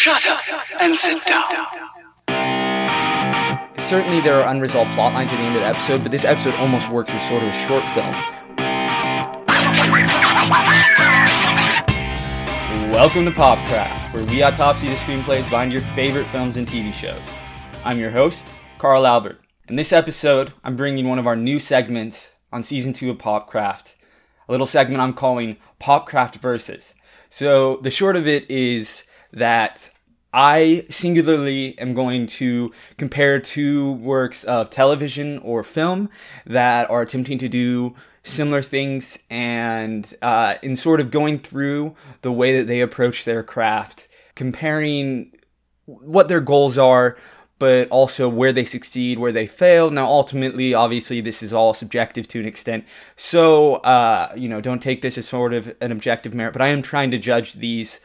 Shut up and sit down. Certainly, there are unresolved plot lines at the end of the episode, but this episode almost works as sort of a short film. Welcome to Popcraft, where we autopsy the screenplays behind your favorite films and TV shows. I'm your host, Carl Albert. In this episode, I'm bringing one of our new segments on season two of Popcraft, a little segment I'm calling Popcraft Versus. So, the short of it is that I singularly am going to compare two works of television or film that are attempting to do similar things and uh, in sort of going through the way that they approach their craft, comparing what their goals are, but also where they succeed, where they fail. Now, ultimately, obviously, this is all subjective to an extent. So, uh, you know, don't take this as sort of an objective merit, but I am trying to judge these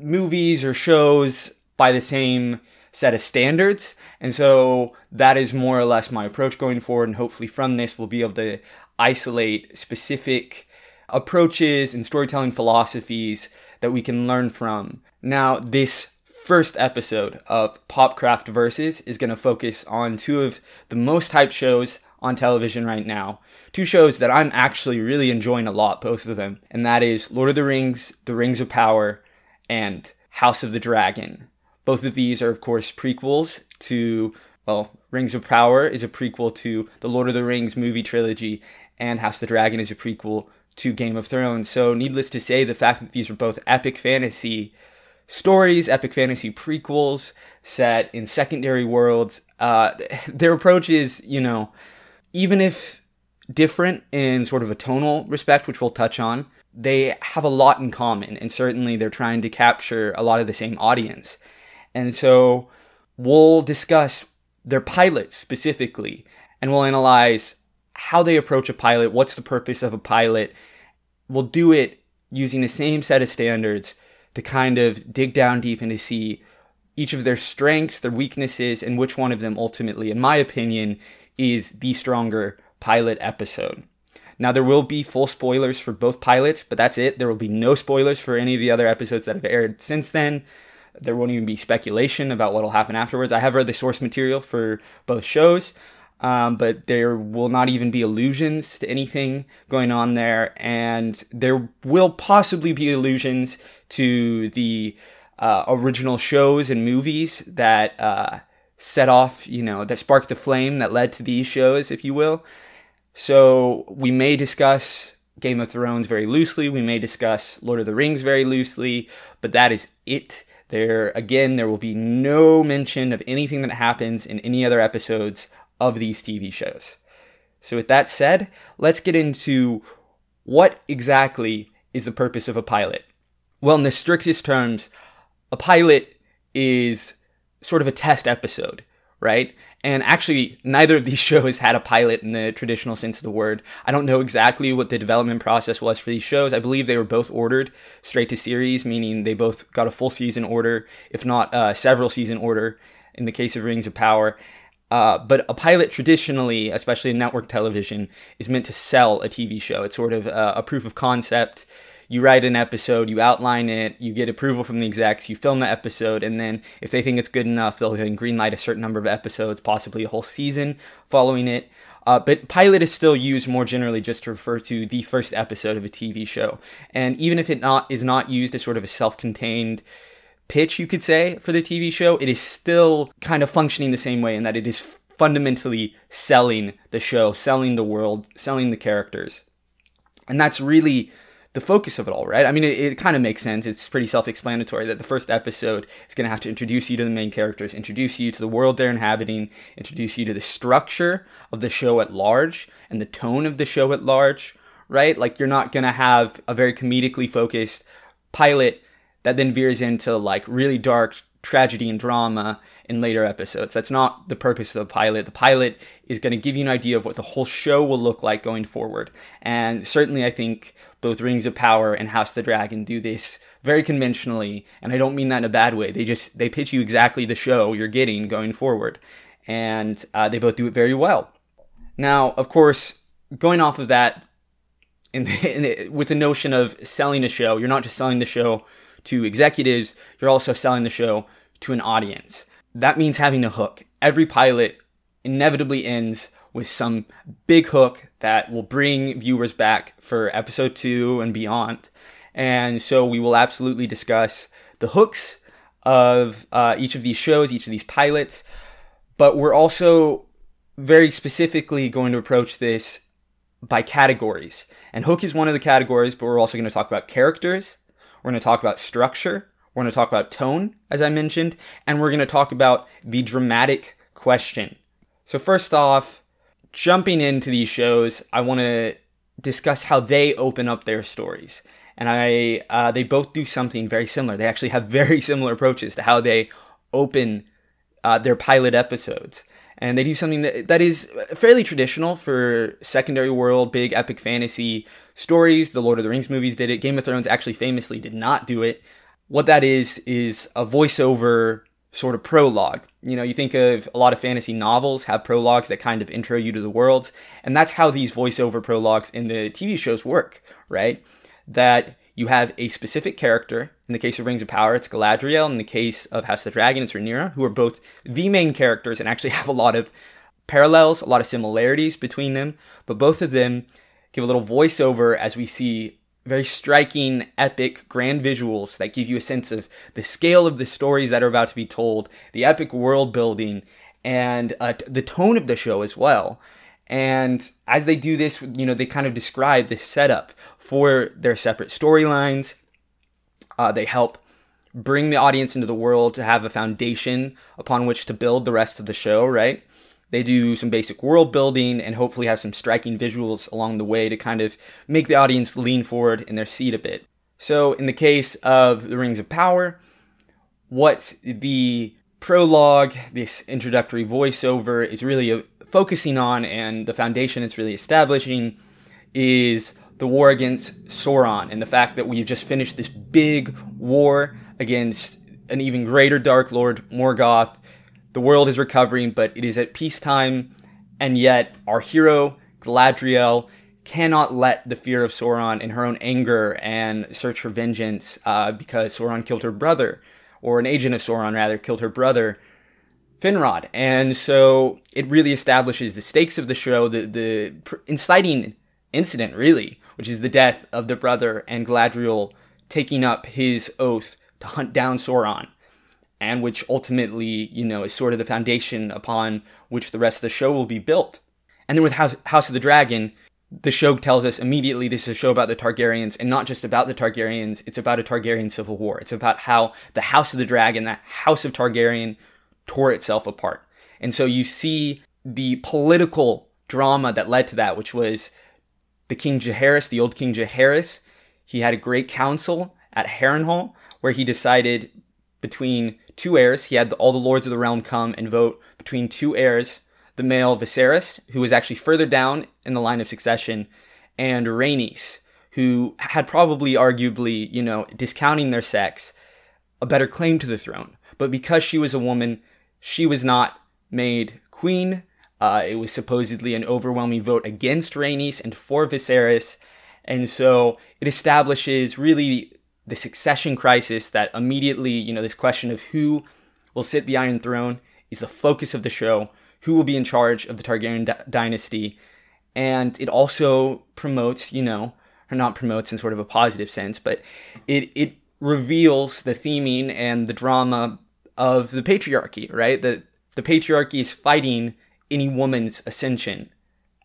movies or shows by the same set of standards. And so that is more or less my approach going forward. And hopefully, from this, we'll be able to isolate specific approaches and storytelling philosophies that we can learn from. Now, this first episode of Popcraft Versus is going to focus on two of the most hyped shows on television right now. Two shows that I'm actually really enjoying a lot, both of them, and that is Lord of the Rings, The Rings of Power, and House of the Dragon. Both of these are, of course, prequels to, well, Rings of Power is a prequel to the Lord of the Rings movie trilogy, and House of the Dragon is a prequel to Game of Thrones. So, needless to say, the fact that these are both epic fantasy stories, epic fantasy prequels set in secondary worlds, uh, their approach is, you know, even if different in sort of a tonal respect, which we'll touch on, they have a lot in common, and certainly they're trying to capture a lot of the same audience. And so we'll discuss their pilots specifically, and we'll analyze how they approach a pilot, what's the purpose of a pilot. We'll do it using the same set of standards to kind of dig down deep and to see each of their strengths, their weaknesses, and which one of them ultimately, in my opinion, is the stronger pilot episode. Now, there will be full spoilers for both pilots, but that's it. There will be no spoilers for any of the other episodes that have aired since then. There won't even be speculation about what will happen afterwards. I have read the source material for both shows, um, but there will not even be allusions to anything going on there, and there will possibly be allusions to the uh, original shows and movies that uh, set off, you know, that sparked the flame that led to these shows, if you will. So we may discuss Game of Thrones very loosely. We may discuss Lord of the Rings very loosely, but that is it. There again, there will be no mention of anything that happens in any other episodes of these TV shows. So with that said, let's get into what exactly is the purpose of a pilot. Well, in the strictest terms, a pilot is sort of a test episode, right? And actually, neither of these shows had a pilot in the traditional sense of the word. I don't know exactly what the development process was for these shows. I believe they were both ordered straight to series, meaning they both got a full season order, if not uh, several season order in the case of Rings of Power. Uh, but a pilot traditionally, especially in network television, is meant to sell a TV show. It's sort of uh, a proof of concept you write an episode, you outline it, you get approval from the execs, you film the episode, and then if they think it's good enough, they'll then greenlight a certain number of episodes, possibly a whole season following it. Uh, but pilot is still used more generally just to refer to the first episode of a TV show. And even if it not is not used as sort of a self-contained pitch, you could say, for the TV show, it is still kind of functioning the same way in that it is fundamentally selling the show, selling the world, selling the characters. And that's really the focus of it all, right? I mean, it, it kind of makes sense. It's pretty self explanatory that the first episode is going to have to introduce you to the main characters, introduce you to the world they're inhabiting, introduce you to the structure of the show at large and the tone of the show at large, right? Like, you're not going to have a very comedically focused pilot that then veers into like really dark tragedy and drama in later episodes. That's not the purpose of the pilot. The pilot is going to give you an idea of what the whole show will look like going forward. And certainly, I think both Rings of Power and House of the Dragon do this very conventionally, and I don't mean that in a bad way. They just they pitch you exactly the show you're getting going forward, and uh, they both do it very well. Now, of course, going off of that, in, the, in the, with the notion of selling a show, you're not just selling the show to executives, you're also selling the show to an audience. That means having a hook. Every pilot inevitably ends with some big hook that will bring viewers back for episode two and beyond. And so we will absolutely discuss the hooks of uh, each of these shows, each of these pilots, but we're also very specifically going to approach this by categories. And Hook is one of the categories, but we're also going to talk about characters. We're going to talk about structure. We're going to talk about tone, as I mentioned. And we're going to talk about the dramatic question. So, first off, jumping into these shows, I want to discuss how they open up their stories. And I, uh, they both do something very similar. They actually have very similar approaches to how they open uh, their pilot episodes and they do something that that is fairly traditional for secondary world, big epic fantasy stories. The Lord of the Rings movies did it. Game of Thrones actually famously did not do it. What that is is a voiceover sort of prologue. You know, you think of a lot of fantasy novels have prologues that kind of intro you to the world, and that's how these voiceover prologues in the TV shows work, right? That you have a specific character. In the case of Rings of Power, it's Galadriel. In the case of House of the Dragon, it's Rhaenyra, who are both the main characters and actually have a lot of parallels, a lot of similarities between them. But both of them give a little voiceover as we see very striking, epic, grand visuals that give you a sense of the scale of the stories that are about to be told, the epic world building, and uh, the tone of the show as well. And as they do this, you know, they kind of describe the setup for their separate storylines. Uh, they help bring the audience into the world to have a foundation upon which to build the rest of the show, right? They do some basic world building and hopefully have some striking visuals along the way to kind of make the audience lean forward in their seat a bit. So, in the case of The Rings of Power, what the prologue, this introductory voiceover, is really uh, focusing on and the foundation it's really establishing is the war against Sauron and the fact that we've just finished this big war against an even greater Dark Lord, Morgoth. The world is recovering, but it is at peacetime, and yet our hero, Galadriel, cannot let the fear of Sauron and her own anger and search for vengeance uh, because Sauron killed her brother, or an agent of Sauron rather, killed her brother, Finrod. And so it really establishes the stakes of the show, the, the inciting incident, really, which is the death of the brother and Galadriel taking up his oath to hunt down Sauron, and which ultimately, you know, is sort of the foundation upon which the rest of the show will be built. And then with House of the Dragon, the show tells us immediately this is a show about the Targaryens, and not just about the Targaryens, it's about a Targaryen civil war. It's about how the House of the Dragon, that House of Targaryen, tore itself apart. And so you see the political drama that led to that, which was the King Jaehaerys, the old King Jaehaerys. He had a great council at Harrenhal where he decided between two heirs. He had all the lords of the realm come and vote between two heirs, the male Viserys, who was actually further down in the line of succession, and Rhaenys, who had probably, arguably, you know, discounting their sex, a better claim to the throne. But because she was a woman, she was not made queen. Uh, it was supposedly an overwhelming vote against Rhaenys and for Viserys. And so it establishes really the succession crisis that immediately, you know, this question of who will sit the Iron Throne is the focus of the show. Who will be in charge of the Targaryen d- dynasty? And it also promotes, you know, or not promotes in sort of a positive sense, but it, it reveals the theming and the drama of the patriarchy, right? The the patriarchy is fighting any woman's ascension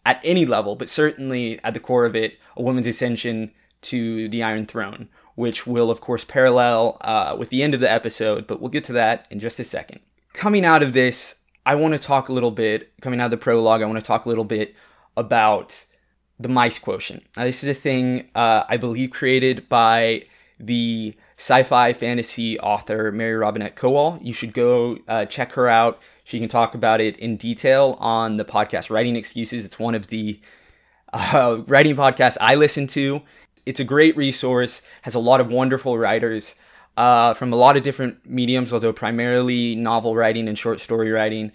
at any level, but certainly at the core of it, a woman's ascension to the Iron Throne, which will of course parallel uh, with the end of the episode, but we'll get to that in just a second. Coming out of this, I want to talk a little bit. Coming out of the prologue, I want to talk a little bit about the mice quotient. Now, this is a thing uh, I believe created by the sci-fi fantasy author Mary Robinette Kowal. You should go uh, check her out. She can talk about it in detail on the podcast Writing Excuses. It's one of the uh, writing podcasts I listen to. It's a great resource. Has a lot of wonderful writers uh, from a lot of different mediums, although primarily novel writing and short story writing.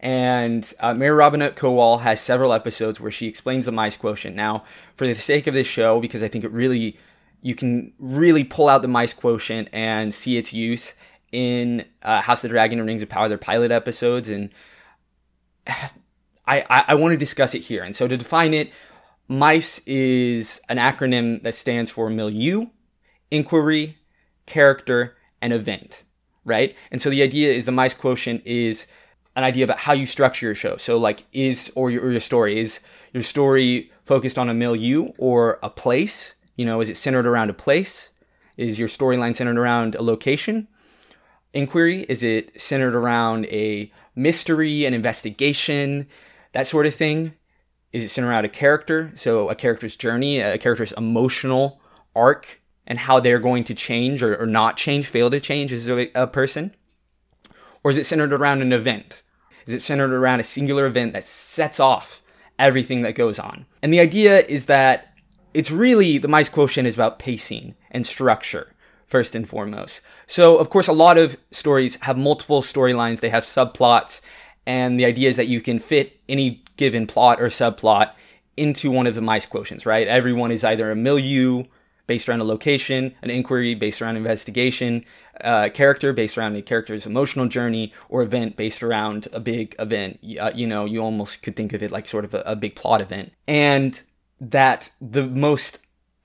And uh, Mary Robinette Kowal has several episodes where she explains the mice quotient. Now, for the sake of this show, because I think it really you can really pull out the mice quotient and see its use in uh, House of the Dragon and Rings of Power, their pilot episodes, and I, I, I want to discuss it here. And so to define it, MICE is an acronym that stands for milieu, inquiry, character, and event, right? And so the idea is the MICE quotient is an idea about how you structure your show. So like is or your, or your story is your story focused on a milieu or a place? You know, is it centered around a place? Is your storyline centered around a location? Inquiry is it centered around a mystery, an investigation, that sort of thing? Is it centered around a character? So a character's journey, a character's emotional arc, and how they're going to change or, or not change, fail to change as a, a person? Or is it centered around an event? Is it centered around a singular event that sets off everything that goes on? And the idea is that it's really the mice quotient is about pacing and structure first and foremost. So, of course, a lot of stories have multiple storylines, they have subplots, and the idea is that you can fit any given plot or subplot into one of the mice quotients, right? Everyone is either a milieu based around a location, an inquiry based around investigation, uh, character based around a character's emotional journey, or event based around a big event. Uh, you know, you almost could think of it like sort of a, a big plot event. And that the most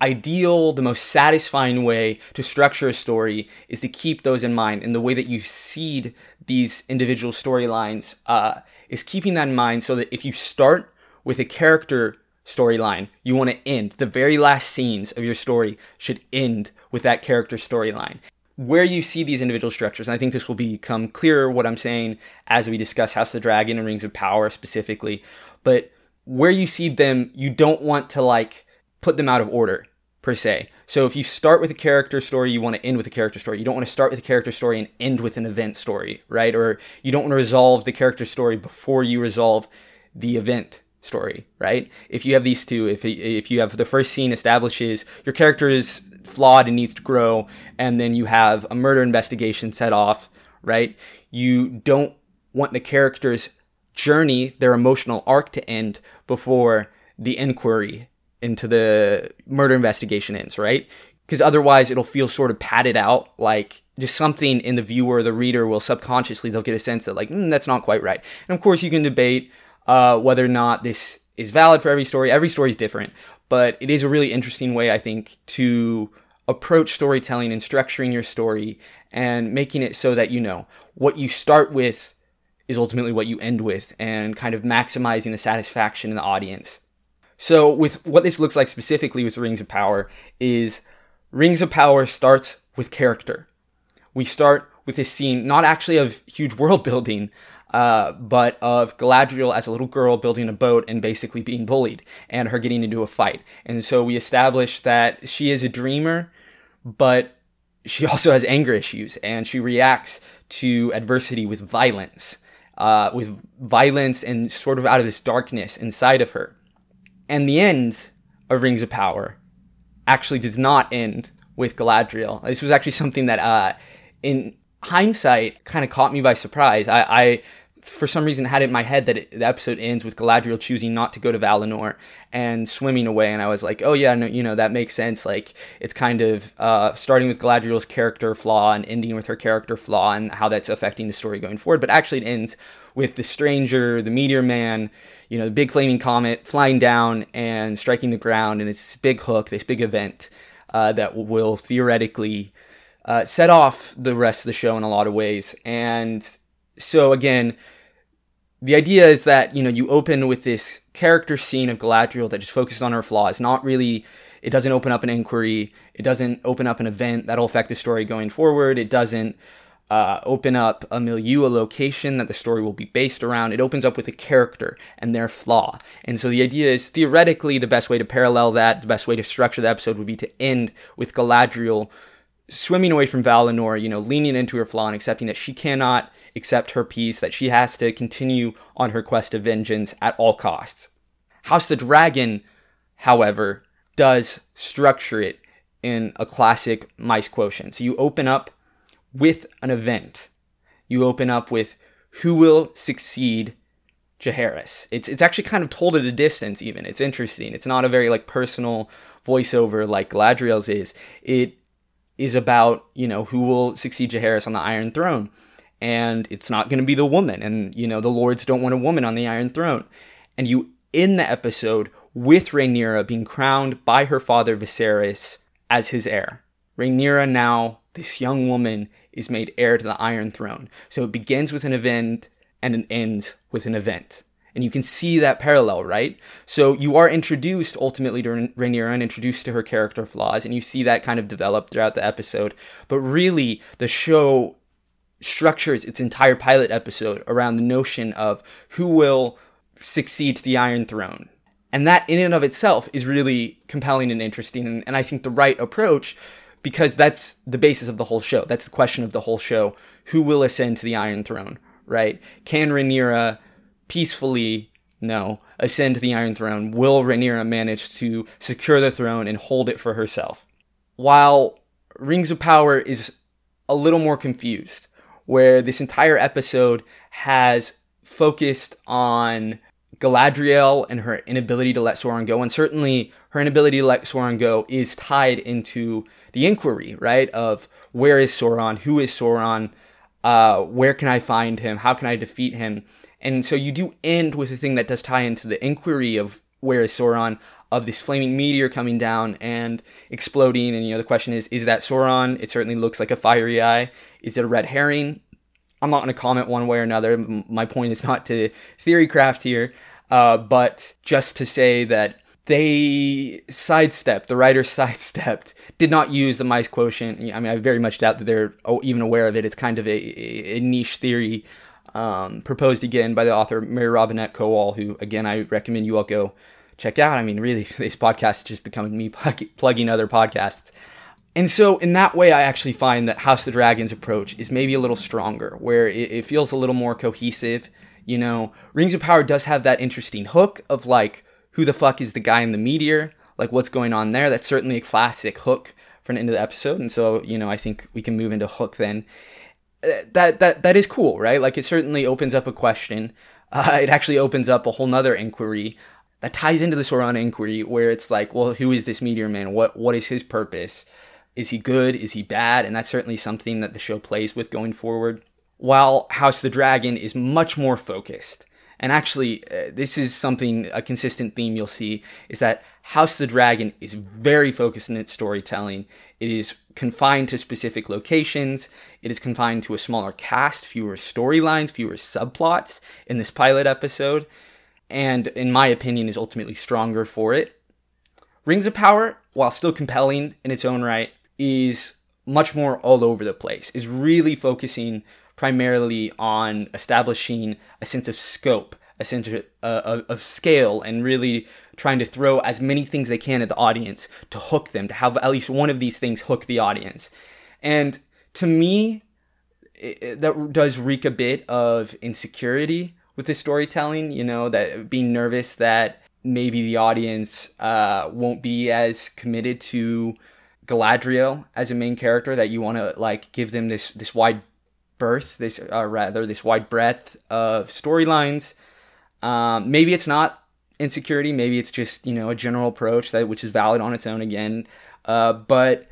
ideal, the most satisfying way to structure a story is to keep those in mind. And the way that you seed these individual storylines uh, is keeping that in mind so that if you start with a character storyline, you want to end. The very last scenes of your story should end with that character storyline. Where you see these individual structures, and I think this will become clearer what I'm saying as we discuss House of the Dragon and Rings of Power specifically, but where you see them, you don't want to like put them out of order per se. So if you start with a character story, you want to end with a character story. You don't want to start with a character story and end with an event story, right? Or you don't want to resolve the character story before you resolve the event story, right? If you have these two, if if you have the first scene establishes your character is flawed and needs to grow, and then you have a murder investigation set off, right? You don't want the character's journey, their emotional arc to end before the inquiry into the murder investigation ends, right? Because otherwise it'll feel sort of padded out, like just something in the viewer, the reader will subconsciously, they'll get a sense that like, mm, that's not quite right. And of course you can debate uh, whether or not this is valid for every story. Every story is different, but it is a really interesting way, I think, to approach storytelling and structuring your story and making it so that, you know, what you start with is ultimately what you end with and kind of maximizing the satisfaction in the audience so, with what this looks like specifically with Rings of Power is Rings of Power starts with character. We start with this scene, not actually of huge world building, uh, but of Galadriel as a little girl building a boat and basically being bullied, and her getting into a fight. And so we establish that she is a dreamer, but she also has anger issues, and she reacts to adversity with violence, uh, with violence and sort of out of this darkness inside of her. And the end of Rings of Power actually does not end with Galadriel. This was actually something that, uh, in hindsight, kind of caught me by surprise. I, I, for some reason, had it in my head that it, the episode ends with Galadriel choosing not to go to Valinor and swimming away. And I was like, oh, yeah, no, you know, that makes sense. Like, it's kind of uh, starting with Galadriel's character flaw and ending with her character flaw and how that's affecting the story going forward. But actually, it ends with the stranger, the meteor man, you know, the big flaming comet flying down and striking the ground, and it's this big hook, this big event uh, that will theoretically uh, set off the rest of the show in a lot of ways. And so again, the idea is that you know you open with this character scene of Galadriel that just focuses on her flaws, not really. It doesn't open up an inquiry. It doesn't open up an event that'll affect the story going forward. It doesn't uh, open up a milieu, a location that the story will be based around. It opens up with a character and their flaw. And so the idea is theoretically the best way to parallel that, the best way to structure the episode would be to end with Galadriel swimming away from Valinor, you know, leaning into her flaw and accepting that she cannot accept her peace, that she has to continue on her quest of vengeance at all costs. House the Dragon, however, does structure it in a classic mice quotient. So you open up with an event. You open up with who will succeed Jaehaerys. It's it's actually kind of told at a distance. Even it's interesting. It's not a very like personal voiceover like Galadriel's is. It is about you know who will succeed Jaehaerys on the Iron Throne, and it's not going to be the woman. And you know the lords don't want a woman on the Iron Throne, and you in the episode with Rhaenyra being crowned by her father Viserys as his heir. Rhaenyra now, this young woman, is made heir to the Iron Throne. So it begins with an event and it ends with an event. And you can see that parallel, right? So you are introduced ultimately to Rhaenyra and introduced to her character flaws, and you see that kind of develop throughout the episode. But really, the show structures its entire pilot episode around the notion of who will succeed to the Iron Throne. And that in and of itself is really compelling and interesting, and, and I think the right approach because that's the basis of the whole show. That's the question of the whole show. Who will ascend to the Iron Throne, right? Can Rhaenyra peacefully, no, ascend to the Iron Throne? Will Rhaenyra manage to secure the throne and hold it for herself? While Rings of Power is a little more confused, where this entire episode has focused on Galadriel and her inability to let Sauron go, and certainly her inability to let Sauron go is tied into the inquiry, right? Of where is Sauron? Who is Sauron? Uh, where can I find him? How can I defeat him? And so you do end with a thing that does tie into the inquiry of where is Sauron, of this flaming meteor coming down and exploding. And you know, the question is, is that Sauron? It certainly looks like a fiery eye. Is it a red herring? I'm not going to comment one way or another. My point is not to theory craft here, uh, but just to say that they sidestepped, the writers sidestepped, did not use the mice quotient. I mean, I very much doubt that they're even aware of it. It's kind of a, a niche theory um, proposed again by the author Mary Robinette Kowal, who, again, I recommend you all go check out. I mean, really, this podcast is just becoming me plugging other podcasts. And so, in that way, I actually find that House of the Dragon's approach is maybe a little stronger, where it, it feels a little more cohesive. You know, Rings of Power does have that interesting hook of like, who the fuck is the guy in the meteor? Like, what's going on there? That's certainly a classic hook for an end of the episode. And so, you know, I think we can move into hook then. Uh, that that that is cool, right? Like, it certainly opens up a question. Uh, it actually opens up a whole nother inquiry that ties into the Sauron inquiry, where it's like, well, who is this meteor man? What what is his purpose? Is he good? Is he bad? And that's certainly something that the show plays with going forward. While House of the Dragon is much more focused and actually, uh, this is something, a consistent theme you'll see, is that House of the Dragon is very focused in its storytelling. It is confined to specific locations, it is confined to a smaller cast, fewer storylines, fewer subplots in this pilot episode, and in my opinion, is ultimately stronger for it. Rings of Power, while still compelling in its own right, is much more all over the place, is really focusing primarily on establishing a sense of scope, a sense of, uh, of scale, and really trying to throw as many things they can at the audience to hook them, to have at least one of these things hook the audience. And to me, it, that does reek a bit of insecurity with the storytelling, you know, that being nervous that maybe the audience uh, won't be as committed to Galadriel as a main character that you want to like give them this this wide berth, this uh, rather this wide breadth of storylines. Um, maybe it's not insecurity. Maybe it's just you know a general approach that which is valid on its own again. Uh, but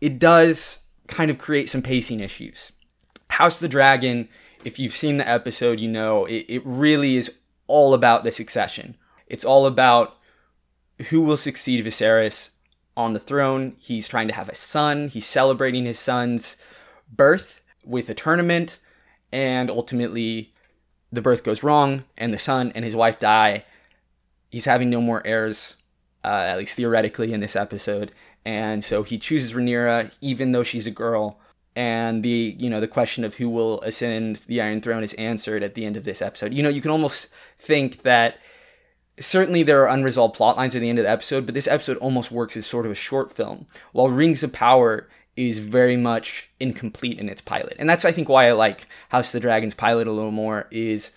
it does kind of create some pacing issues. House of the Dragon. If you've seen the episode, you know it, it really is all about the succession. It's all about who will succeed Viserys on the throne. He's trying to have a son. He's celebrating his son's birth with a tournament, and ultimately the birth goes wrong, and the son and his wife die. He's having no more heirs, uh, at least theoretically, in this episode, and so he chooses Rhaenyra, even though she's a girl. And the you know the question of who will ascend the Iron Throne is answered at the end of this episode. You know you can almost think that certainly there are unresolved plot lines at the end of the episode, but this episode almost works as sort of a short film. While Rings of Power is very much incomplete in its pilot. And that's I think why I like House of the Dragons pilot a little more is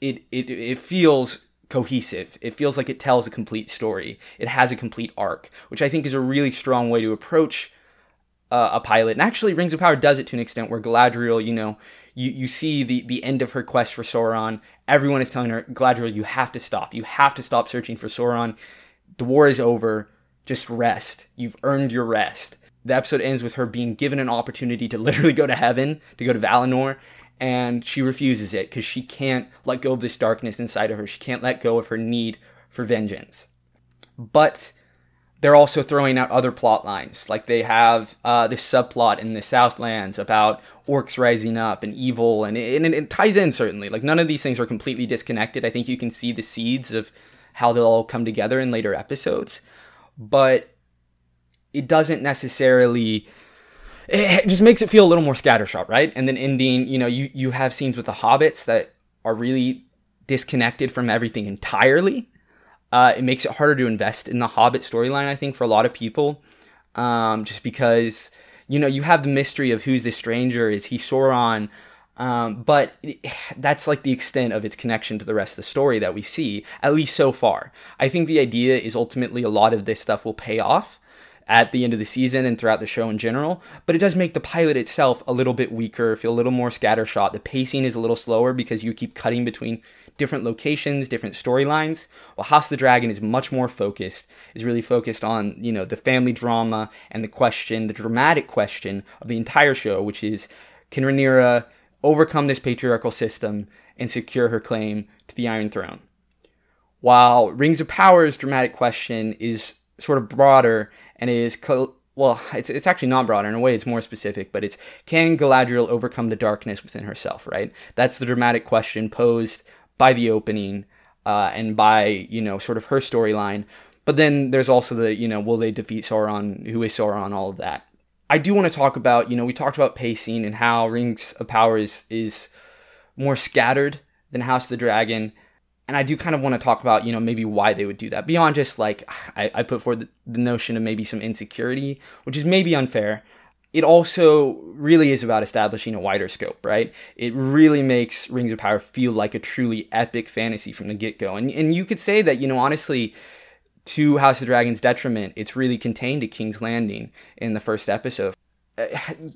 it it it feels cohesive. It feels like it tells a complete story. It has a complete arc, which I think is a really strong way to approach uh, a pilot. And actually Rings of Power does it to an extent where Galadriel, you know, you, you see the, the end of her quest for Sauron. Everyone is telling her, Galadriel, you have to stop. You have to stop searching for Sauron. The war is over. Just rest. You've earned your rest. The episode ends with her being given an opportunity to literally go to heaven, to go to Valinor, and she refuses it because she can't let go of this darkness inside of her. She can't let go of her need for vengeance. But they're also throwing out other plot lines. Like they have uh, this subplot in the Southlands about orcs rising up and evil, and it, and it ties in certainly. Like none of these things are completely disconnected. I think you can see the seeds of how they'll all come together in later episodes, but it doesn't necessarily. It just makes it feel a little more scattershot, right? And then ending, you know, you you have scenes with the hobbits that are really disconnected from everything entirely uh, it makes it harder to invest in the Hobbit storyline, I think, for a lot of people. Um, just because, you know, you have the mystery of who's this stranger, is he Sauron? Um, but that's like the extent of its connection to the rest of the story that we see, at least so far. I think the idea is ultimately a lot of this stuff will pay off at the end of the season and throughout the show in general, but it does make the pilot itself a little bit weaker, feel a little more scattershot. The pacing is a little slower because you keep cutting between different locations, different storylines. While House of the Dragon is much more focused, is really focused on, you know, the family drama and the question, the dramatic question of the entire show, which is can Rhaenyra overcome this patriarchal system and secure her claim to the Iron Throne? While Rings of Power's dramatic question is sort of broader and it is co- well, it's, it's actually not broader in a way, it's more specific, but it's can Galadriel overcome the darkness within herself, right? That's the dramatic question posed by the opening uh, and by you know sort of her storyline. But then there's also the you know will they defeat Sauron? Who is Sauron? All of that. I do want to talk about you know we talked about pacing and how Rings of Power is is more scattered than House of the Dragon. And I do kind of want to talk about, you know, maybe why they would do that. Beyond just like, I, I put forward the, the notion of maybe some insecurity, which is maybe unfair it also really is about establishing a wider scope, right? It really makes Rings of Power feel like a truly epic fantasy from the get go. And, and you could say that, you know, honestly, to House of Dragon's detriment, it's really contained to King's Landing in the first episode. Uh,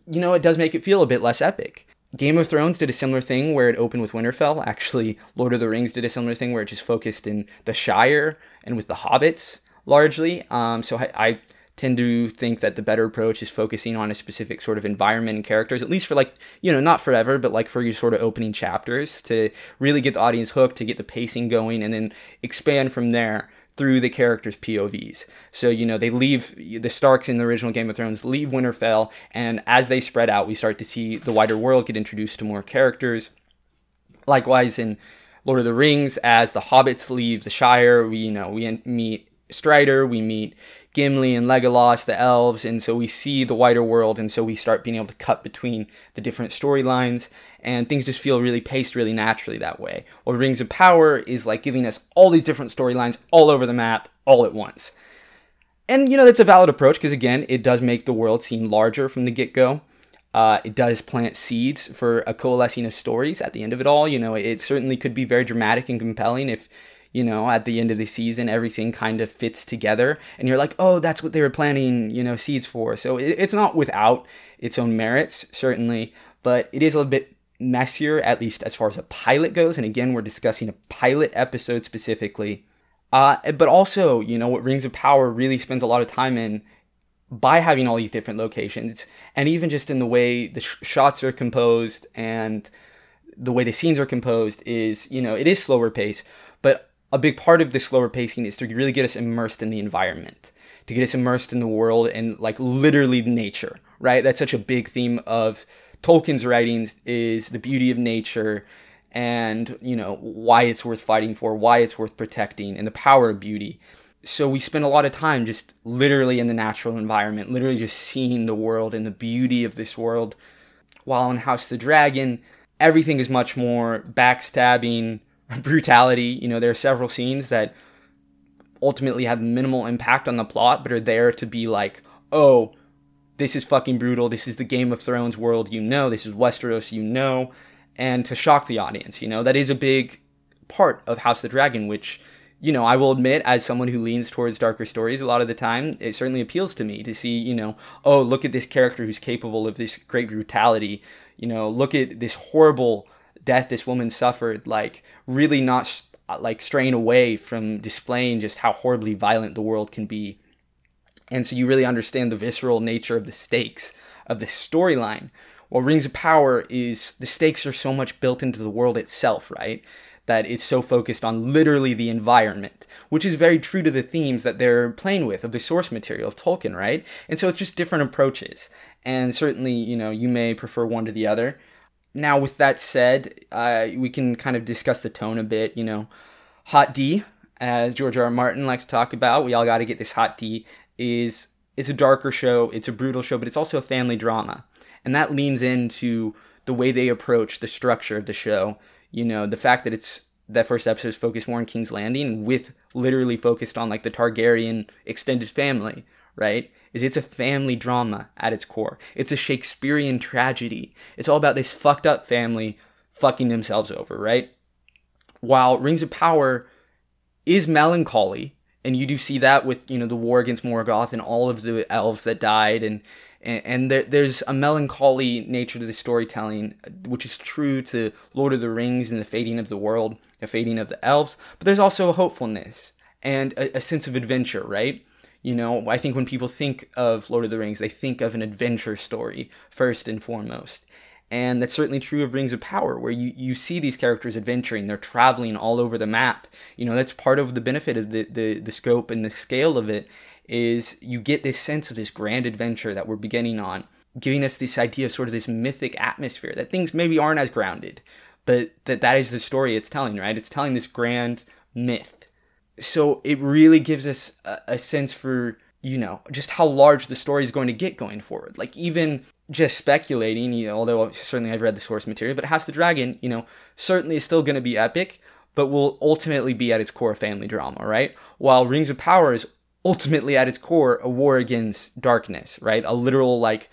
you know, it does make it feel a bit less epic. Game of Thrones did a similar thing where it opened with Winterfell. Actually, Lord of the Rings did a similar thing where it just focused in the Shire and with the hobbits largely. Um, so I, I tend to think that the better approach is focusing on a specific sort of environment and characters, at least for like, you know, not forever, but like for your sort of opening chapters to really get the audience hooked, to get the pacing going, and then expand from there through the characters' POVs. So, you know, they leave the Starks in the original Game of Thrones, leave Winterfell, and as they spread out, we start to see the wider world get introduced to more characters. Likewise, in Lord of the Rings, as the hobbits leave the Shire, we, you know, we meet Strider, we meet Gimli and Legolas, the elves, and so we see the wider world, and so we start being able to cut between the different storylines, and things just feel really paced really naturally that way. Or Rings of Power is like giving us all these different storylines all over the map, all at once. And you know, that's a valid approach because again, it does make the world seem larger from the get go. Uh, it does plant seeds for a coalescing of stories at the end of it all. You know, it certainly could be very dramatic and compelling if you know, at the end of the season, everything kind of fits together, and you're like, oh, that's what they were planting, you know, seeds for. So it, it's not without its own merits, certainly, but it is a bit messier, at least as far as a pilot goes. And again, we're discussing a pilot episode specifically. Uh, but also, you know, what Rings of Power really spends a lot of time in by having all these different locations, and even just in the way the sh- shots are composed and the way the scenes are composed is, you know, it is slower pace, but a big part of this slower pacing is to really get us immersed in the environment, to get us immersed in the world and like literally nature, right? That's such a big theme of Tolkien's writings is the beauty of nature and, you know, why it's worth fighting for, why it's worth protecting and the power of beauty. So we spend a lot of time just literally in the natural environment, literally just seeing the world and the beauty of this world. While in House of the Dragon, everything is much more backstabbing, brutality. You know, there are several scenes that ultimately have minimal impact on the plot, but are there to be like, oh, this is fucking brutal. This is the Game of Thrones world, you know. This is Westeros, you know. And to shock the audience, you know. That is a big part of House of the Dragon, which, you know, I will admit, as someone who leans towards darker stories a lot of the time, it certainly appeals to me to see, you know, oh, look at this character who's capable of this great brutality You know, look at this horrible death this woman suffered, like really not like straying away from displaying just how horribly violent the world can be. And so you really understand the visceral nature of the stakes of the storyline. While Rings of Power is the stakes are so much built into the world itself, right? That it's so focused on literally the environment, which is very true to the themes that they're playing with of the source material of Tolkien, right? And so it's just different approaches. And certainly, you know, you may prefer one to the other. Now, with that said, uh, we can kind of discuss the tone a bit. You know, Hot D, as George R. R. Martin likes to talk about, we all got to get this Hot D, is it's a darker show, it's a brutal show, but it's also a family drama. And that leans into the way they approach the structure of the show. You know, the fact that it's that first episode is focused more on King's Landing with literally focused on like the Targaryen extended family, right? is it's a family drama at its core. It's a Shakespearean tragedy. It's all about this fucked up family fucking themselves over, right? While Rings of Power is melancholy, and you do see that with you know the war against Morgoth and all of the elves that died, and and, there, there's a melancholy nature to the storytelling, which is true to Lord of the Rings and the fading of the world, the fading of the elves. But there's also a hopefulness and a, a sense of adventure, right? You know, I think when people think of Lord of the Rings, they think of an adventure story first and foremost. And that's certainly true of Rings of Power, where you, you see these characters adventuring, they're traveling all over the map. You know, that's part of the benefit of the, the, the scope and the scale of it, is you get this sense of this grand adventure that we're beginning on, giving us this idea of sort of this mythic atmosphere that things maybe aren't as grounded, but that that is the story it's telling, right? It's telling this grand myth so it really gives us a, a sense for you know just how large the story is going to get going forward like even just speculating you know although certainly i've read the source material but house the dragon you know certainly is still going to be epic but will ultimately be at its core a family drama right while rings of power is ultimately at its core a war against darkness right a literal like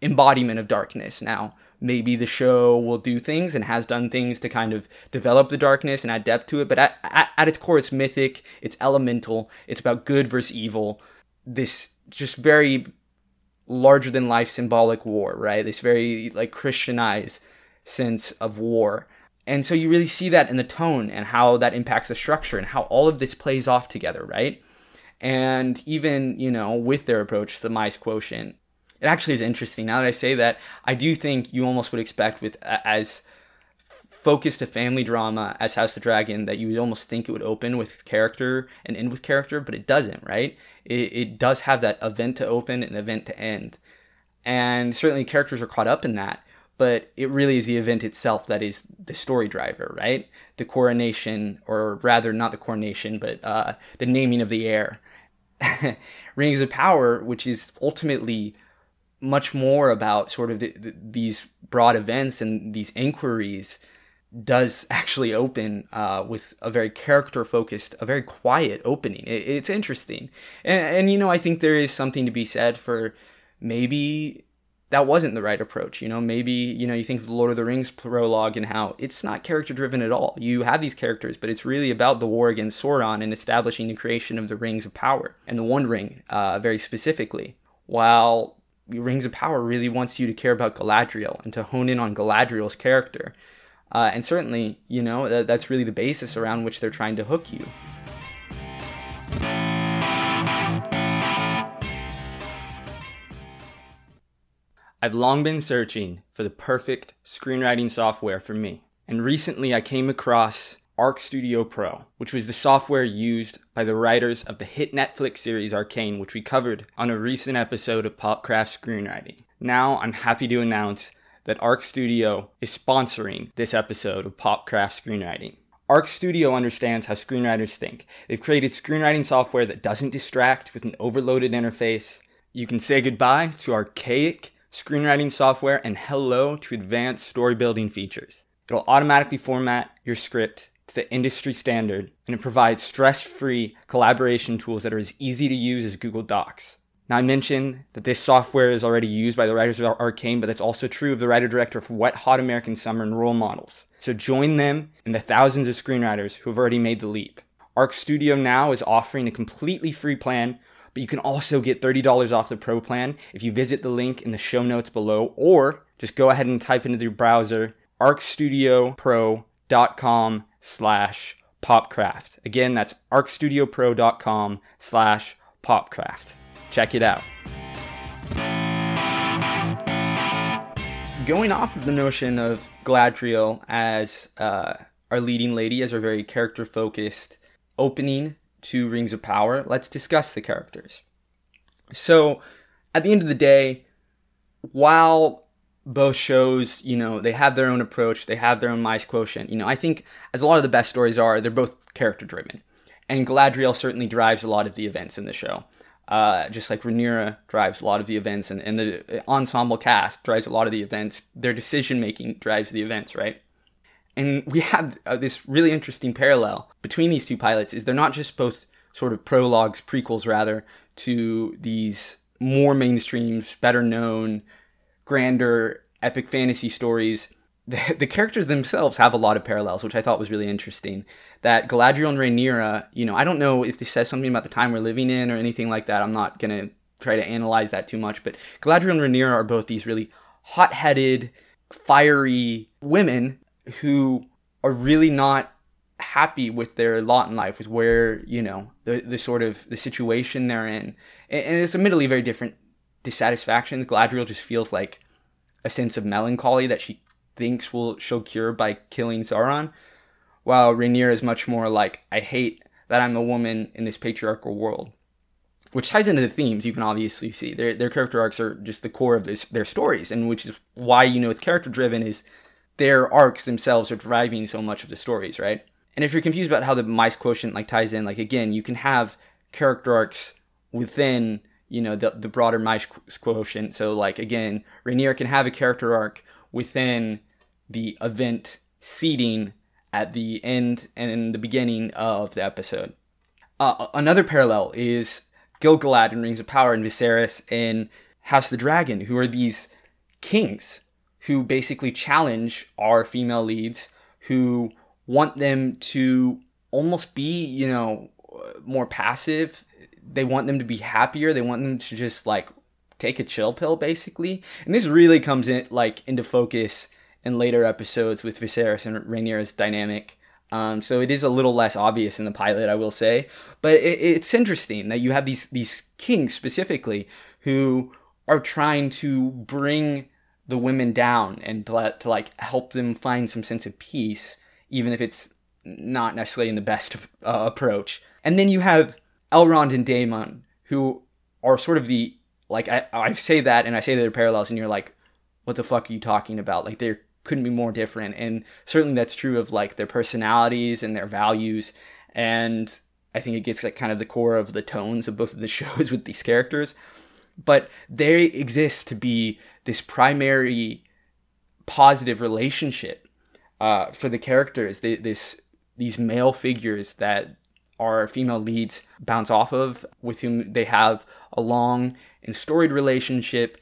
embodiment of darkness now maybe the show will do things and has done things to kind of develop the darkness and add depth to it. But at, at, at its core, it's mythic, it's elemental, it's about good versus evil. This just very larger than life symbolic war, right? This very like Christianized sense of war. And so you really see that in the tone and how that impacts the structure and how all of this plays off together, right? And even, you know, with their approach, the mice quotient, it actually is interesting. Now that I say that, I do think you almost would expect with as focused a family drama as House the Dragon that you would almost think it would open with character and end with character, but it doesn't, right? It, it does have that event to open and event to end. And certainly characters are caught up in that, but it really is the event itself that is the story driver, right? The coronation, or rather, not the coronation, but uh, the naming of the heir. Rings of Power, which is ultimately much more about sort of the, the, these broad events and these inquiries does actually open uh, with a very character focused, a very quiet opening. It, it's interesting. And, and, you know, I think there is something to be said for maybe that wasn't the right approach. You know, maybe, you know, you think of the Lord of the Rings prologue and how it's not character driven at all. You have these characters, but it's really about the war against Sauron and establishing the creation of the Rings of Power and the One Ring uh, very specifically. While Rings of Power really wants you to care about Galadriel and to hone in on Galadriel's character. Uh, and certainly, you know, that, that's really the basis around which they're trying to hook you. I've long been searching for the perfect screenwriting software for me. And recently I came across Arc Studio Pro, which was the software used by the writers of the hit Netflix series Arcane, which we covered on a recent episode of Popcraft Screenwriting. Now I'm happy to announce that Arc Studio is sponsoring this episode of Popcraft Screenwriting. Arc Studio understands how screenwriters think. They've created screenwriting software that doesn't distract with an overloaded interface. You can say goodbye to archaic screenwriting software and hello to advanced story building features. It'll automatically format your script to the industry standard, and it provides stress free collaboration tools that are as easy to use as Google Docs. Now, I mentioned that this software is already used by the writers of Arcane, but that's also true of the writer director of Wet Hot American Summer and Role Models. So join them and the thousands of screenwriters who have already made the leap. Arc Studio now is offering a completely free plan, but you can also get $30 off the pro plan if you visit the link in the show notes below or just go ahead and type into your browser arcstudiopro.com slash popcraft. Again, that's arcstudiopro.com slash popcraft. Check it out. Going off of the notion of Galadriel as uh, our leading lady, as our very character focused opening to Rings of Power, let's discuss the characters. So, at the end of the day, while both shows, you know, they have their own approach, they have their own mice quotient. You know, I think as a lot of the best stories are, they're both character driven. And Galadriel certainly drives a lot of the events in the show. Uh, just like Rhaenyra drives a lot of the events, and, and the ensemble cast drives a lot of the events. Their decision making drives the events, right? And we have uh, this really interesting parallel between these two pilots. Is they're not just both sort of prologues, prequels rather, to these more mainstreams, better known, grander epic fantasy stories. The, the characters themselves have a lot of parallels, which I thought was really interesting. That Galadriel and Rhaenyra, you know, I don't know if this says something about the time we're living in or anything like that. I'm not gonna try to analyze that too much, but Galadriel and Rhaenyra are both these really hot-headed, fiery women who are really not happy with their lot in life, with where you know the the sort of the situation they're in, and, and it's admittedly very different dissatisfactions. Galadriel just feels like a sense of melancholy that she thinks will she'll cure by killing Sauron, while Rhaenyra is much more like I hate that I'm a woman in this patriarchal world, which ties into the themes you can obviously see. Their their character arcs are just the core of this, their stories, and which is why you know it's character driven is their arcs themselves are driving so much of the stories, right? And if you're confused about how the mice quotient like ties in, like again, you can have character arcs within you know the the broader mice quotient. So like again, Rhaenyra can have a character arc within the event seeding at the end and the beginning of the episode. Uh, another parallel is Gil-galad in Rings of Power and Viserys in House of the Dragon, who are these kings who basically challenge our female leads, who want them to almost be, you know, more passive. They want them to be happier. They want them to just like take a chill pill, basically. And this really comes in like into focus in later episodes with Viserys and Rhaenyra's dynamic. Um, so it is a little less obvious in the pilot, I will say, but it, it's interesting that you have these these kings specifically who are trying to bring the women down and to, to like help them find some sense of peace even if it's not necessarily in the best uh, approach. And then you have Elrond and Daemon, who are sort of the like I, I say that and I say that they're parallels, and you're like, what the fuck are you talking about? Like they couldn't be more different, and certainly that's true of like their personalities and their values, and I think it gets like kind of the core of the tones of both of the shows with these characters. But they exist to be this primary positive relationship uh, for the characters, they, this these male figures that our female leads bounce off of, with whom they have a long and storied relationship,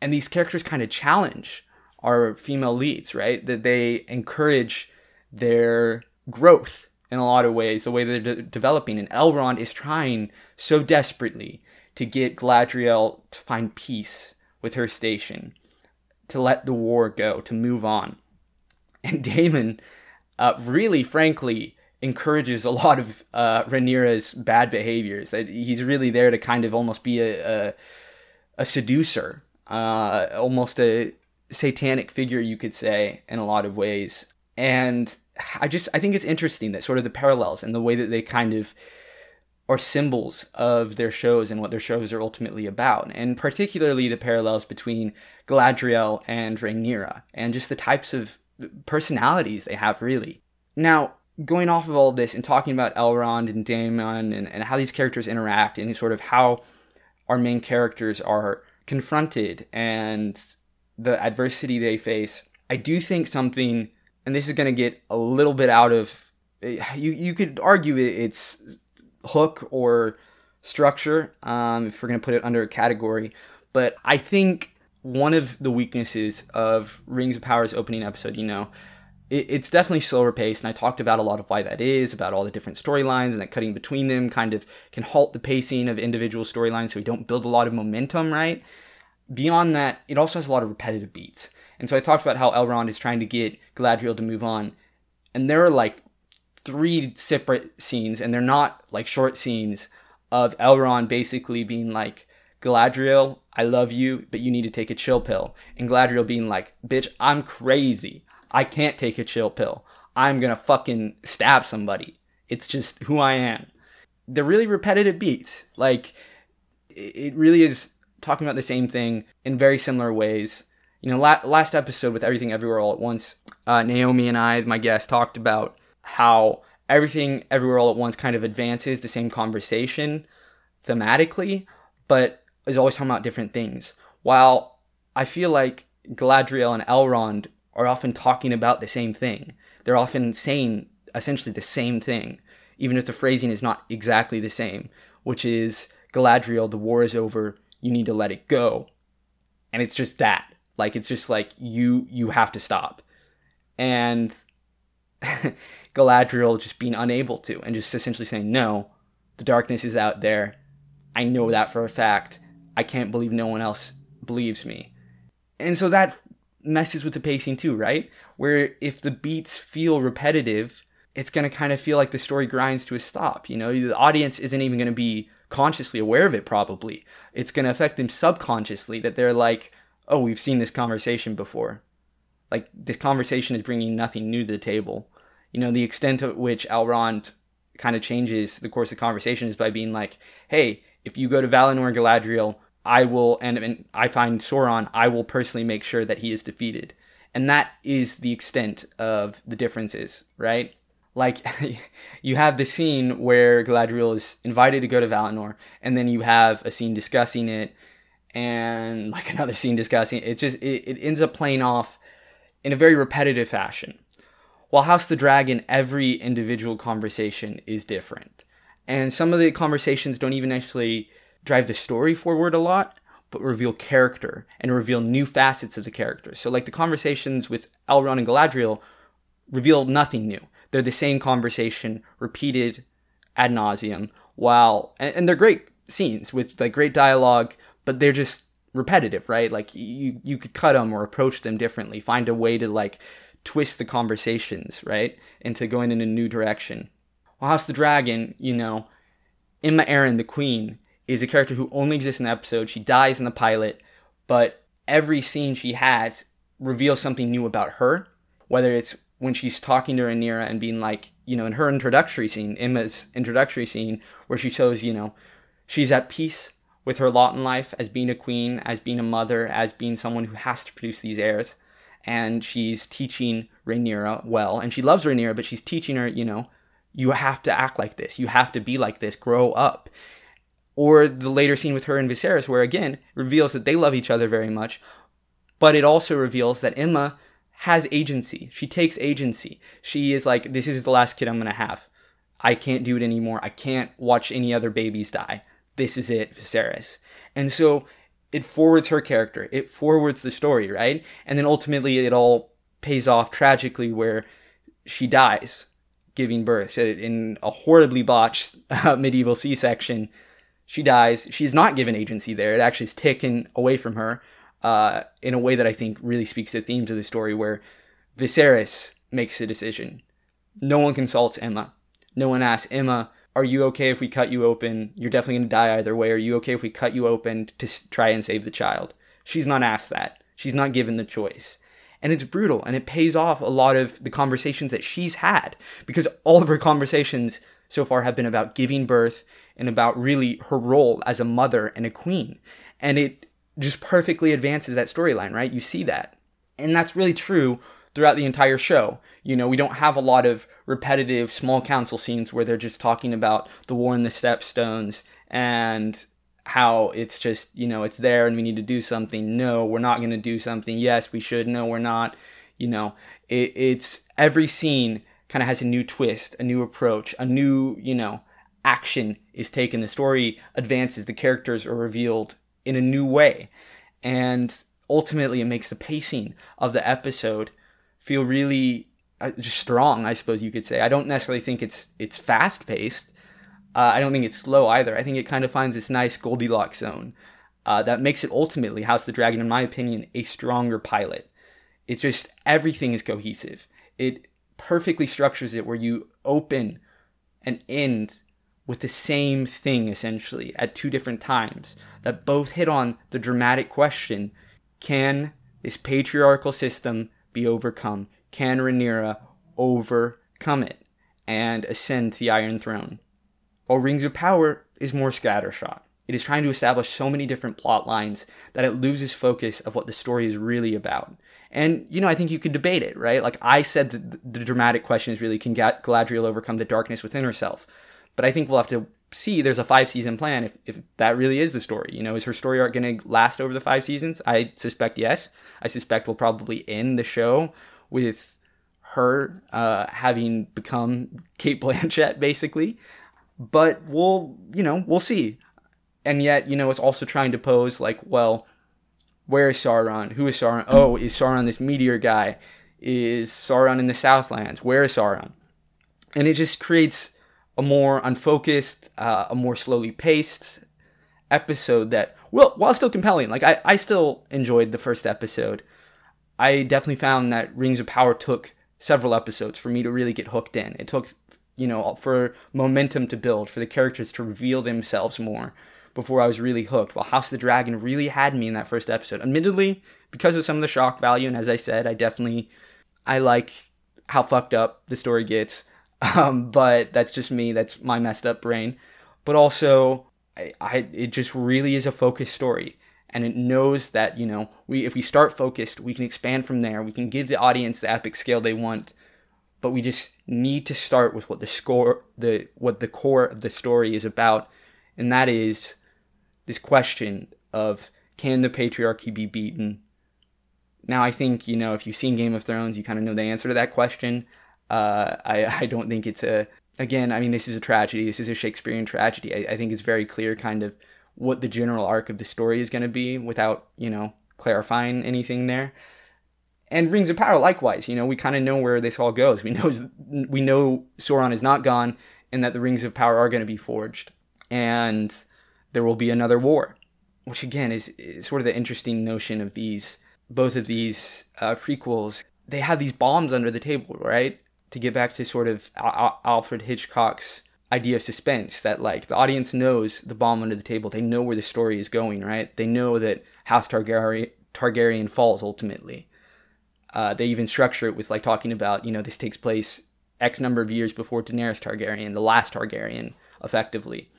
and these characters kind of challenge our female leads, right? That they encourage their growth in a lot of ways, the way they're de- developing. And Elrond is trying so desperately to get Galadriel to find peace with her station, to let the war go, to move on. And Daemon, uh, really, frankly, encourages a lot of uh, Rhaenyra's bad behaviors. That he's really there to kind of almost be a a, a seducer, uh, almost a satanic figure, you could say, in a lot of ways. And I just I think it's interesting that sort of the parallels and the way that they kind of are symbols of their shows and what their shows are ultimately about, and particularly the parallels between Galadriel and Rhaenyra, and just the types of personalities they have, really. Now, going off of all of this and talking about Elrond and Daemon and, and how these characters interact and sort of how our main characters are confronted and the adversity they face, I do think something, and this is going to get a little bit out of, you, you could argue it's hook or structure um, if we're going to put it under a category, but I think one of the weaknesses of Rings of Power's opening episode, you know, it, it's definitely slower paced, and I talked about a lot of why that is, about all the different storylines, and that cutting between them kind of can halt the pacing of individual storylines, so we don't build a lot of momentum, right? Beyond that, it also has a lot of repetitive beats. And so I talked about how Elrond is trying to get Galadriel to move on. And there are like three separate scenes, and they're not like short scenes of Elrond basically being like, Galadriel, I love you, but you need to take a chill pill. And Galadriel being like, bitch, I'm crazy. I can't take a chill pill. I'm gonna fucking stab somebody. It's just who I am. They're really repetitive beats. Like, it really is talking about the same thing in very similar ways. You know, la- last episode with Everything Everywhere All at Once, uh, Naomi and I, my guest, talked about how Everything Everywhere All at Once kind of advances the same conversation thematically, but is always talking about different things. While I feel like Galadriel and Elrond are often talking about the same thing. They're often saying essentially the same thing, even if the phrasing is not exactly the same, which is Galadriel, the war is over, you need to let it go. And it's just that. Like it's just like you you have to stop. And Galadriel just being unable to and just essentially saying, No, the darkness is out there. I know that for a fact. I can't believe no one else believes me. And so that messes with the pacing too, right? Where if the beats feel repetitive, it's going to kind of feel like the story grinds to a stop. You know, the audience isn't even going to be consciously aware of it, probably. It's going to affect them subconsciously that they're like, oh, we've seen this conversation before. Like, this conversation is bringing nothing new to the table. You know, the extent to which Elrond kind of changes the course of conversation is by being like, hey, if you go to Valinor and Galadriel, I will, and, and I find Sauron, I will personally make sure that he is defeated. And that is the extent of the differences, right? Like, you have the scene where Galadriel is invited to go to Valinor, and then you have a scene discussing it, and like another scene discussing it. It just, it, it ends up playing off in a very repetitive fashion. While House the Dragon, every individual conversation is different. And some of the conversations don't even actually drive the story forward a lot, but reveal character and reveal new facets of the character. So, like the conversations with Elrond and Galadriel reveal nothing new. They're the same conversation repeated ad nauseum. While and, and they're great scenes with like great dialogue, but they're just repetitive, right? Like you you could cut them or approach them differently, find a way to like twist the conversations, right, into going in a new direction. While House the Dragon, you know, Aemma Arryn, the queen, is a character who only exists in the episode. She dies in the pilot, but every scene she has reveals something new about her. Whether it's when she's talking to Rhaenyra and being like, you know, in her introductory scene, Aemma's introductory scene, where she shows, you know, she's at peace with her lot in life as being a queen, as being a mother, as being someone who has to produce these heirs. And she's teaching Rhaenyra well, and she loves Rhaenyra, but she's teaching her, you know, you have to act like this, you have to be like this, grow up. Or the later scene with her and Viserys, where again reveals that they love each other very much, but it also reveals that Aemma has agency. She takes agency. She is like, this is the last kid I'm gonna have. I can't do it anymore. I can't watch any other babies die. This is it, Viserys. And so it forwards her character. It forwards the story, right? And then ultimately it all pays off tragically where she dies giving birth in a horribly botched uh, medieval C-section she dies. She's not given agency there. It actually is taken away from her uh, in a way that I think really speaks to the themes of the story, where Viserys makes a decision. No one consults Aemma. No one asks Aemma, "Are you okay if we cut you open? You're definitely going to die either way. Are you okay if we cut you open to try and save the child?" She's not asked that. She's not given the choice. And it's brutal, and it pays off a lot of the conversations that she's had because all of her conversations so far have been about giving birth and about really her role as a mother and a queen. And it just perfectly advances that storyline, right? You see that. And that's really true throughout the entire show. You know, we don't have a lot of repetitive small council scenes where they're just talking about the war in the Stepstones and how it's just, you know, it's there and we need to do something. No, we're not going to do something. Yes, we should. No, we're not. You know, it, it's every scene kind of has a new twist, a new approach, a new, you know, action is taken. The story advances, the characters are revealed in a new way. And ultimately, it makes the pacing of the episode feel really uh, strong, I suppose you could say. I don't necessarily think it's it's fast paced. Uh, I don't think it's slow either. I think it kind of finds this nice Goldilocks zone uh, that makes it ultimately House of the Dragon, in my opinion, a stronger pilot. It's just everything is cohesive. It perfectly structures it where you open and end with the same thing essentially at two different times that both hit on the dramatic question can this patriarchal system be overcome? Can Rhaenyra overcome it and ascend to the Iron Throne? While Rings of Power is more scattershot. It is trying to establish so many different plot lines that it loses focus of what the story is really about. And, you know, I think you could debate it, right? Like I said, the, the dramatic question is really can Galadriel overcome the darkness within herself? But I think we'll have to see there's a five season plan if, if that really is the story. You know, is her story arc going to last over the five seasons? I suspect yes. I suspect we'll probably end the show with her uh, having become Cate Blanchett, basically. But we'll, you know, we'll see and yet you know it's also trying to pose like well where is sauron who is sauron oh is sauron this meteor guy is sauron in the southlands where is sauron and it just creates a more unfocused uh, a more slowly paced episode that well while still compelling like I, I still enjoyed the first episode i definitely found that rings of power took several episodes for me to really get hooked in it took you know for momentum to build for the characters to reveal themselves more before I was really hooked. While House of the Dragon really had me in that first episode. Admittedly, because of some of the shock value, and as I said, I definitely I like how fucked up the story gets. Um, but that's just me. That's my messed up brain. But also, I, I it just really is a focused story and it knows that you know we if we start focused we can expand from there we can give the audience the epic scale they want but we just need to start with what the score the what the core of the story is about and that is this question of can the patriarchy be beaten? Now, I think, you know, if you've seen Game of Thrones, you kind of know the answer to that question. Uh, I, I don't think it's a, again, I mean, this is a tragedy. This is a Shakespearean tragedy. I, I think it's very clear kind of what the general arc of the story is going to be without, you know, clarifying anything there. And Rings of Power, likewise, you know, we kind of know where this all goes. We know we know Sauron is not gone, and that the Rings of Power are going to be forged, and there will be another war, which again is, is sort of the interesting notion of these both of these uh, prequels. They have these bombs under the table, right? To get back to sort of Al- Alfred Hitchcock's idea of suspense that like the audience knows the bomb under the table. They know where the story is going, right? They know that House Targaryen Targaryen falls ultimately. Uh, they even structure it with like talking about you know this takes place X number of years before Daenerys Targaryen, the last Targaryen, effectively,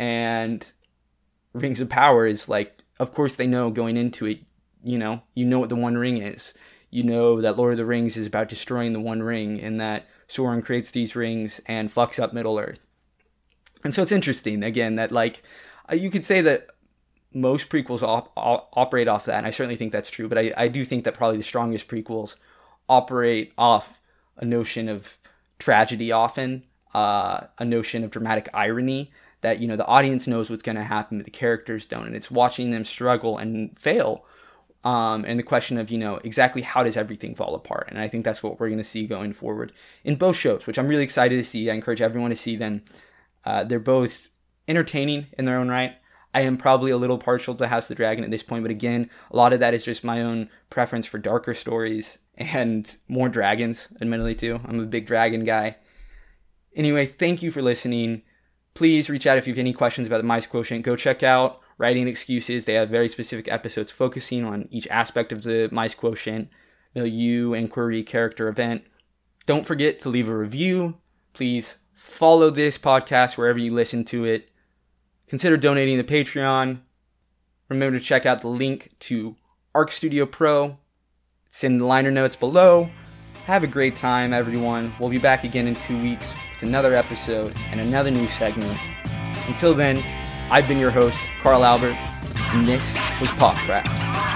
and Rings of Power is like, of course they know going into it, you know, you know what the One Ring is. You know that Lord of the Rings is about destroying the One Ring, and that Sauron creates these rings and fucks up Middle Earth. And so it's interesting again that like uh, you could say that most prequels op- op- operate off that, and I certainly think that's true. But I, I do think that probably the strongest prequels operate off a notion of tragedy often, uh, a notion of dramatic irony that you know the audience knows what's going to happen, but the characters don't, and it's watching them struggle and fail. Um, and the question of you know exactly how does everything fall apart, and I think that's what we're going to see going forward in both shows, which I'm really excited to see. I encourage everyone to see them. Uh, they're both entertaining in their own right. I am probably a little partial to House of the Dragon at this point, but again, a lot of that is just my own preference for darker stories and more dragons, admittedly, too. I'm a big dragon guy. Anyway, thank you for listening please reach out if you have any questions about the Mice Quotient. Go check out Writing Excuses. They have very specific episodes focusing on each aspect of the Mice Quotient, milieu, inquiry, character, event. Don't forget to leave a review. Please follow this podcast wherever you listen to it. Consider donating to Patreon. Remember to check out the link to Arc Studio Pro. It's in the liner notes below. Have a great time, everyone. We'll be back again in two weeks with another episode and another new segment. Until then, I've been your host, Carl Albert, and this was Popcraft.